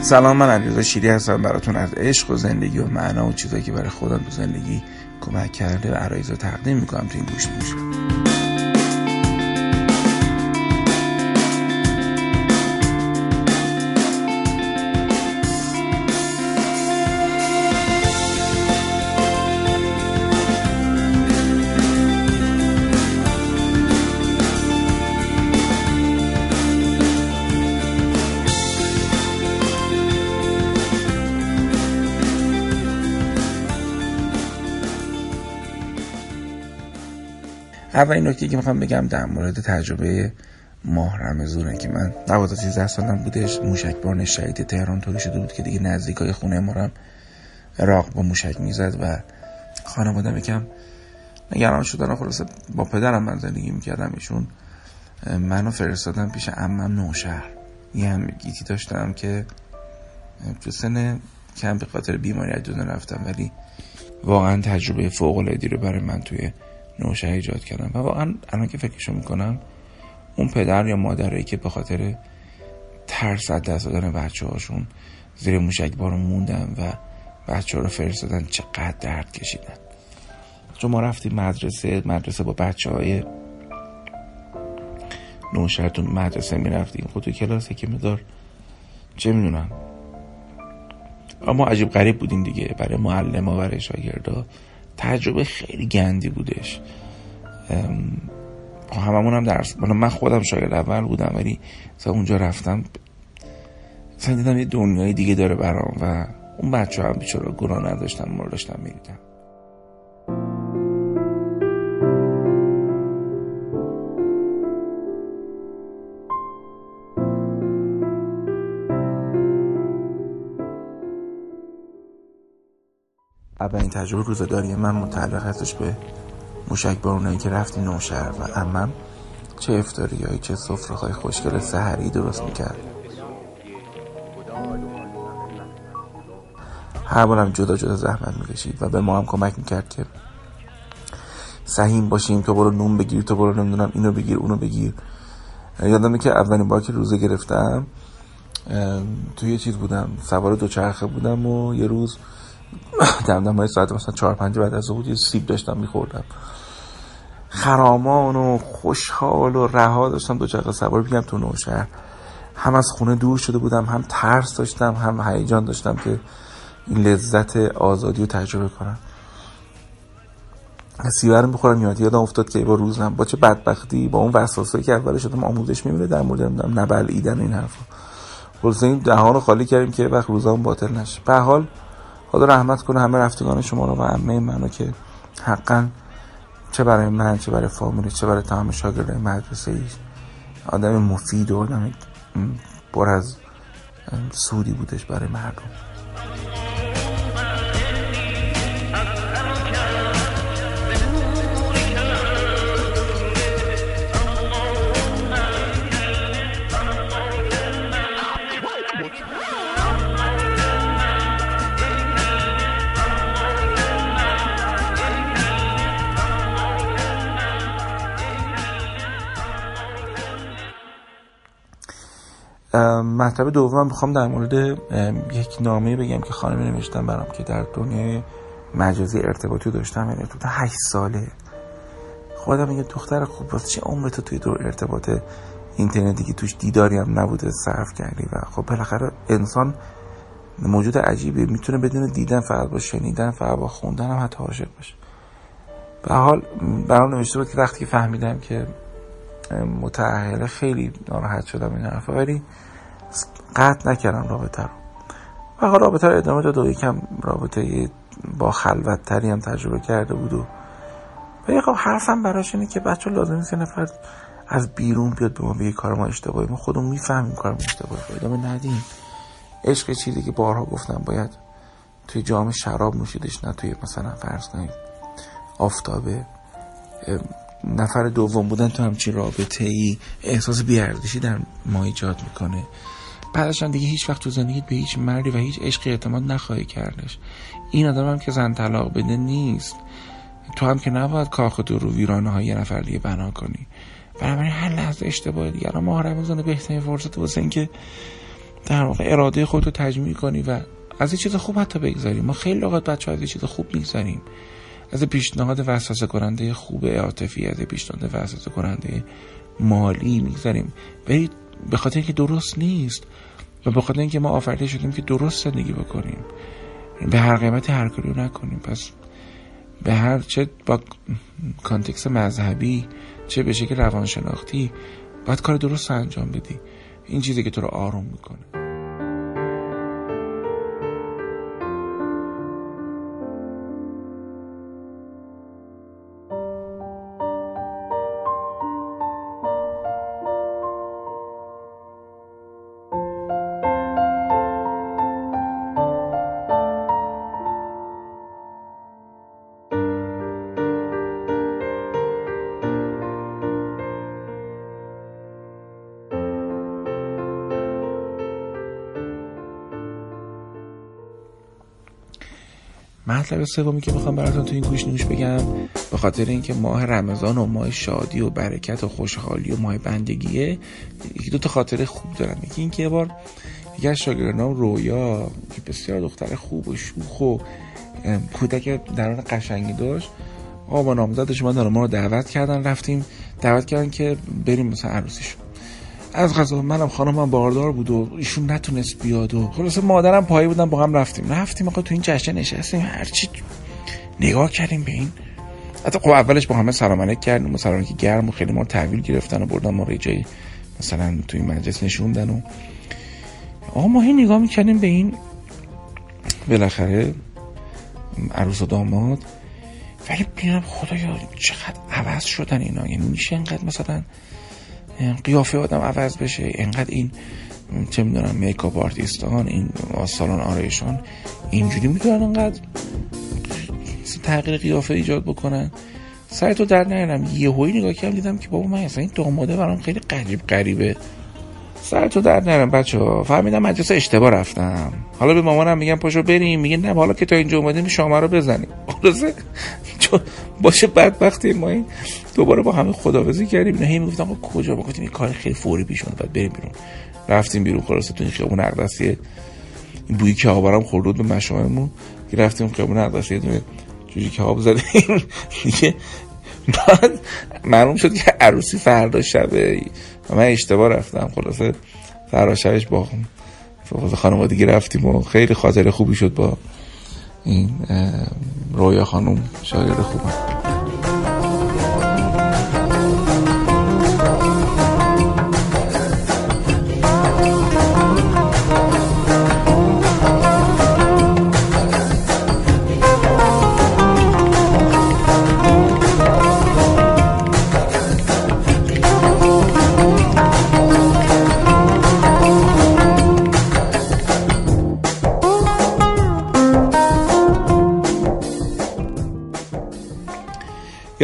سلام من علیرضا شیری هستم. براتون از عشق و زندگی و معنا و چیزایی که برای خودم تو زندگی کمک کرده و عرایز رو تقدیم می‌کنم. تو این گوش میشه اولین نکته که می‌خوام بگم در مورد تجربه ماه رمزونه که من 12 13 سالم بودش موشک بار شهید تهران طوری شده بود که دیگه نزدیکای خونه ما هم راق با موشک می‌زد و خانواده یکم نگران شدن خلاصه با پدرم من زندگی می‌کردم. ایشون منو فرستادن پیش عمم نوشهر. یه هم گیتی داشتم که تو سن کم به خاطر بیماری از رفتم ولی واقعا تجربه فوق العاده رو برای من توی نوشه ایجاد کردم. و واقعا الان که فکرشو می‌کنم اون پدر یا مادرایی که به خاطر ترس از دست دادن بچه هاشون زیر موشک بارو موندن و بچه ها رو فرستادن چقدر درد کشیدن. چون ما رفتیم مدرسه مدرسه با بچه های نوشهر مدرسه می‌رفتیم. خود تو که مدار چه می‌دونم. اما عجیب غریب بودیم دیگه. برای معلم و برای شاگردا. تجربه خیلی گندی بودش. هممون هم درس من خودم شاگرد اول بودم ولی مثلا اونجا رفتم مثلا دیدم یه دنیای دیگه داره برام و اون بچه هم بیچاره گناه نداشتم ما داشتم می‌دیدم اولین تجربه روزداری من متعلق هستش به موشک بارونایی که رفتیم نوشهر و امم چه افتاریایی چه صفره های خوشگل سهری درست می‌کرد. هر بارم جدا جدا زحمت می‌کشید و به ما هم کمک می‌کرد که سهیم باشیم تو برو نون بگیر تو برو نمی‌دونم اینو بگیر اونو بگیر. یادمه که اولین بار که روزه گرفتم توی یه چیز بودم سوار دوچرخه بودم و یه روز دمدم های ساعت مثلا چهار پنج بعد از بود سیب داشتم میخوردم. خرامان و خوشحال و رها داشتم دو چرخ سوار بگم تو نوشهر هم از خونه دور شده بودم هم ترس داشتم هم هیجان داشتم که این لذت آزادی رو تجربه کنم. سیبرم بخورم یاد یادم افتاد که با روزم با چه بدبختی با اون وسواسایی که اول شدم آموزش می‌بینه در مورد نبل ایدن این حرفا. خلاصه این دهان رو خالی کردیم که وقت روزام باطل نشه. به حال خدا رحمت کنه همه رفتگان شما رو و همه منو که حقا چه برای من چه برای فامیلی چه برای تمام شاگردای مدرسه ای. آدم مفید و آدم پر از سودی بودش برای مردم. مطلب دوم می‌خوام در مورد یک نامه بگم که خانمی نوشتم برام که در دنیای مجازی ارتباطی داشتم. یعنی تو هشت ساله. خودم میگه دختر خوب واسه چه عمرتو توی دور ارتباط اینترنتی که توش دیداری هم نبوده صرف کردی؟ و خب بالاخره انسان موجود عجیبه می‌تونه بدون دیدن فقط با شنیدن فقط با خوندن هم حتی عاشق باشه. به حال برام نوشته بود که وقتی فهمیدم که متأهله خیلی ناراحت شدم این حرفا ولی قطع نکردم رابطه رو. و رابطه رو ادامه داد و یکم رابطه با خلوتتری هم تجربه کرده بود و و خب حرفم براش اینه که بچه لازم نیست نفر از بیرون بیاد به ما بگه کار ما اشتباهی ما خودمون می‌فهمیم کار ما اشتباهی. ادامه ندیم. عشق چیزی که بارها گفتم باید توی جام شراب نوشیدش نه توی مثلا فرض کنیم آفتابه. نفر دوم بودن تو همچین رابطه ای احساس بیاردشی در ما ایجاد می‌کنه. بعدش دیگه هیچ وقت تو زندگی به هیچ مردی و هیچ عشقی اعتماد نخواهی کردش. این آدم هم که زن طلاق بده نیست. تو هم که نباید کاخ تو رو ویرانه های یه نفر دیگه بنا کنی. بنابراین هر لحظه اشتباه دیگر ما رمضان بهترین فرصت واسه اینکه در واقع اراده خودتو تجمیع کنی و از این چیز خوب حتی بگذاریم ما خیلی اوقات بچه از این چیز خوب می‌گذاریم از پیشنهاد وسوسه کننده خوب عاطفی از پیشنهاد وسوسه کننده مالی می‌گذاریم. ولی به خاطر اینکه درست نیست و به خاطر اینکه ما آفریده شدیم که درست زندگی بکنیم. به هر قیمتی هر کاری نکنیم. پس به هر چه با کانتکس مذهبی چه به شکل روانشناختی باید کار درست انجام بدی. این چیزی که تو رو آروم می‌کنه. مطلب سومی که می‌خوام براتون تو این گوش نوش بگم به خاطر اینکه ماه رمضان و ماه شادی و برکت و خوشحالی و ماه بندگیه یکی دو تا خاطره خوب دارم. یکی اینکه یه بار یکی از شاگردان رویا که بسیار دختر خوب و شوخ و کودک درون قشنگی داشت آقا با نامزدش ما رو دعوت کردن رفتیم دعوت کردن که بریم مثلا عروسیشون. از غذا منم خانمم باردار بود و ایشون نتونست بیاد و خلاصه مادرم پایی بودن با هم رفتیم. رفتیم آقا تو این جشن نشستیم هرچی نگاه کردیم به این. حتی خب اولش با همه سلام کردیم و سلام گرم و خیلی ما تحویل گرفتن و بردن ما رو جایی مثلا تو این مجلس نشوندن و آقا ما هی نگاه می‌کردیم به این. بالاخره عروس و داماد ولی بینم خدایا چقدر عوض شدن اینا. یعنی میشه انقدر مثلا قیافه آدم عوض بشه. اینقدر این چه می‌دونم میکاپ آرتیستان این سالن آرایشان اینجوری می‌تونن انقدر تغییر قیافه ایجاد بکنن. سر تو در نیارم. هایی نگاه کردم دیدم که بابا من اصلا این داماده برام خیلی قریب قریبه سر تو در نیارم بچه ها فهمیدم مدرسه اشتباه رفتم. حالا به مامانم میگم پاشو بریم. میگه نه حالا که تا اینجا اومدیم شما رو بزنیم. چون باشه بعد وقتی ما این دوباره با همه خداوزی کردیم. نه هی می‌گفتم آقا کجا؟ گفتیم این کار خیلی فوری پیش بعد بریم بیرون. رفتیم بیرون خلاصه تو این خیابون این بویی که آبارم خورد به مشاممون. که رفتیم خیابون اقدسی دونه جوری که آب زدیم. دیگه بعد معلوم شد که عروسی فردا شبه و من اشتباه رفتم خلاصه. فردا شبش با خانوادگی رفتیم و خیلی خاطر خوبی شد با این رویا خانم شاگرد خوبم.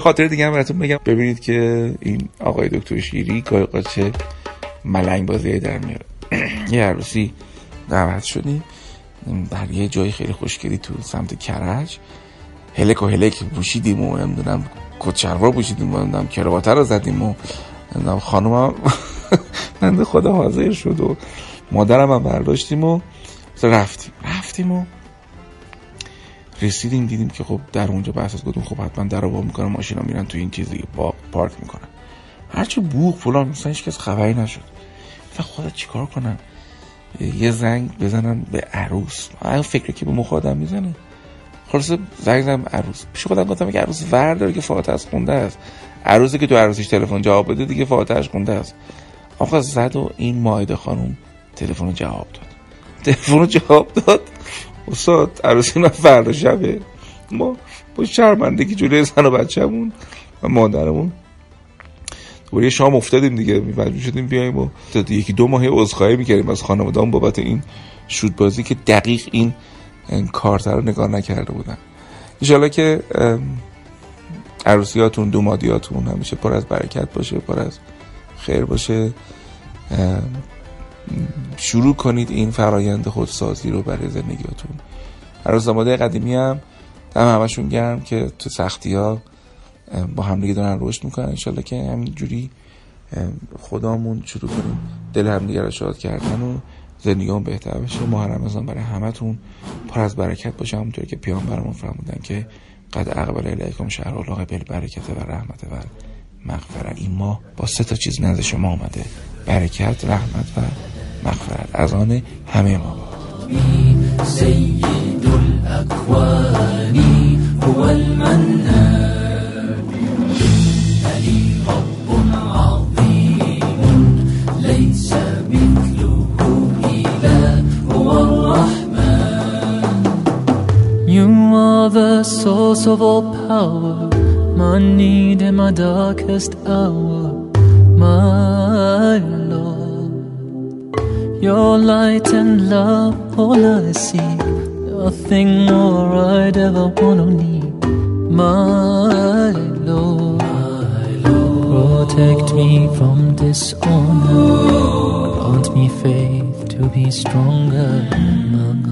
یه خاطر دیگه هم براتون بگم. ببینید که این آقای دکتر شیری گاهی چه ملنگ بازی در میاره. یه عروسی دعوت شدیم. در یه جای خیلی خوشگلی تو سمت کرج. هلک و هلک پوشیدیم و نمی‌دونم کچروا پوشیدیم و نمی‌دونم کراوات رو زدیم و نمی‌دونم هم خدا حاضر شد و مادرم هم برداشتیم و رفتیم. رفتیم و رسیدیم دیدیم که خب در اونجا بحث از گفتیم خب حتما در رو می‌کنن ماشینا میرن تو این چیزی با پارک می‌کنن. هرچی بوق فلان مثلا هیچ کس خبری نشد. و خدا چیکار کنن؟ یه زنگ بزنن به عروس. این فکر که به مخ آدم می‌زنه. خلاص زنگ زدم عروس. پیش خودم گفتم که عروس ور داره که فاتحه از خونده است. عروسی که تو عروسیش تلفن جواب بده دیگه فاتحهش خونده است. آقا زد و این مایده خانم تلفن جواب داد. تلفن جواب داد. استاد عروسی من فردا شبه. ما با شرمندگی جلوی زن و بچه‌مون و مادرمون. دوباره یه شام افتادیم دیگه مجبور شدیم بیایم و یکی دو ماه عذرخواهی می‌کردیم از خانواده‌ام بابت این شود بازی که دقیق این کارتر رو نگاه نکرده بودن. انشالله که عروسیاتون دومادیاتون همیشه پر از برکت باشه پر از خیر باشه. شروع کنید این فرایند خودسازی رو برای زندگیاتون. عروس داماده قدیمی هم. دم همشون گرم که تو سختی ها با همدیگه دارن رشد می‌کنن. انشالله که همینجوری خدامون شروع کنیم. دل همدیگه رو شاد کردن و زندگیمون بهتر بشه. ماه رمضان برای همتون پر از برکت باشه. همونطور که پیامبرمون فرمودن که قد اقبل الیکم شهر الله برکت و رحمت و مغفرت. این ماه با سه تا چیز نزد شما آمده برکت رحمت و مغفرت. از آن همه ما سید الاکوان هو المنان رب مثله هو الرحمن. You are the source of all power. My need in my darkest hour. Light and love all I see. Nothing more I'd ever want or need. My Lord protect me from dishonor. Grant me faith to be stronger my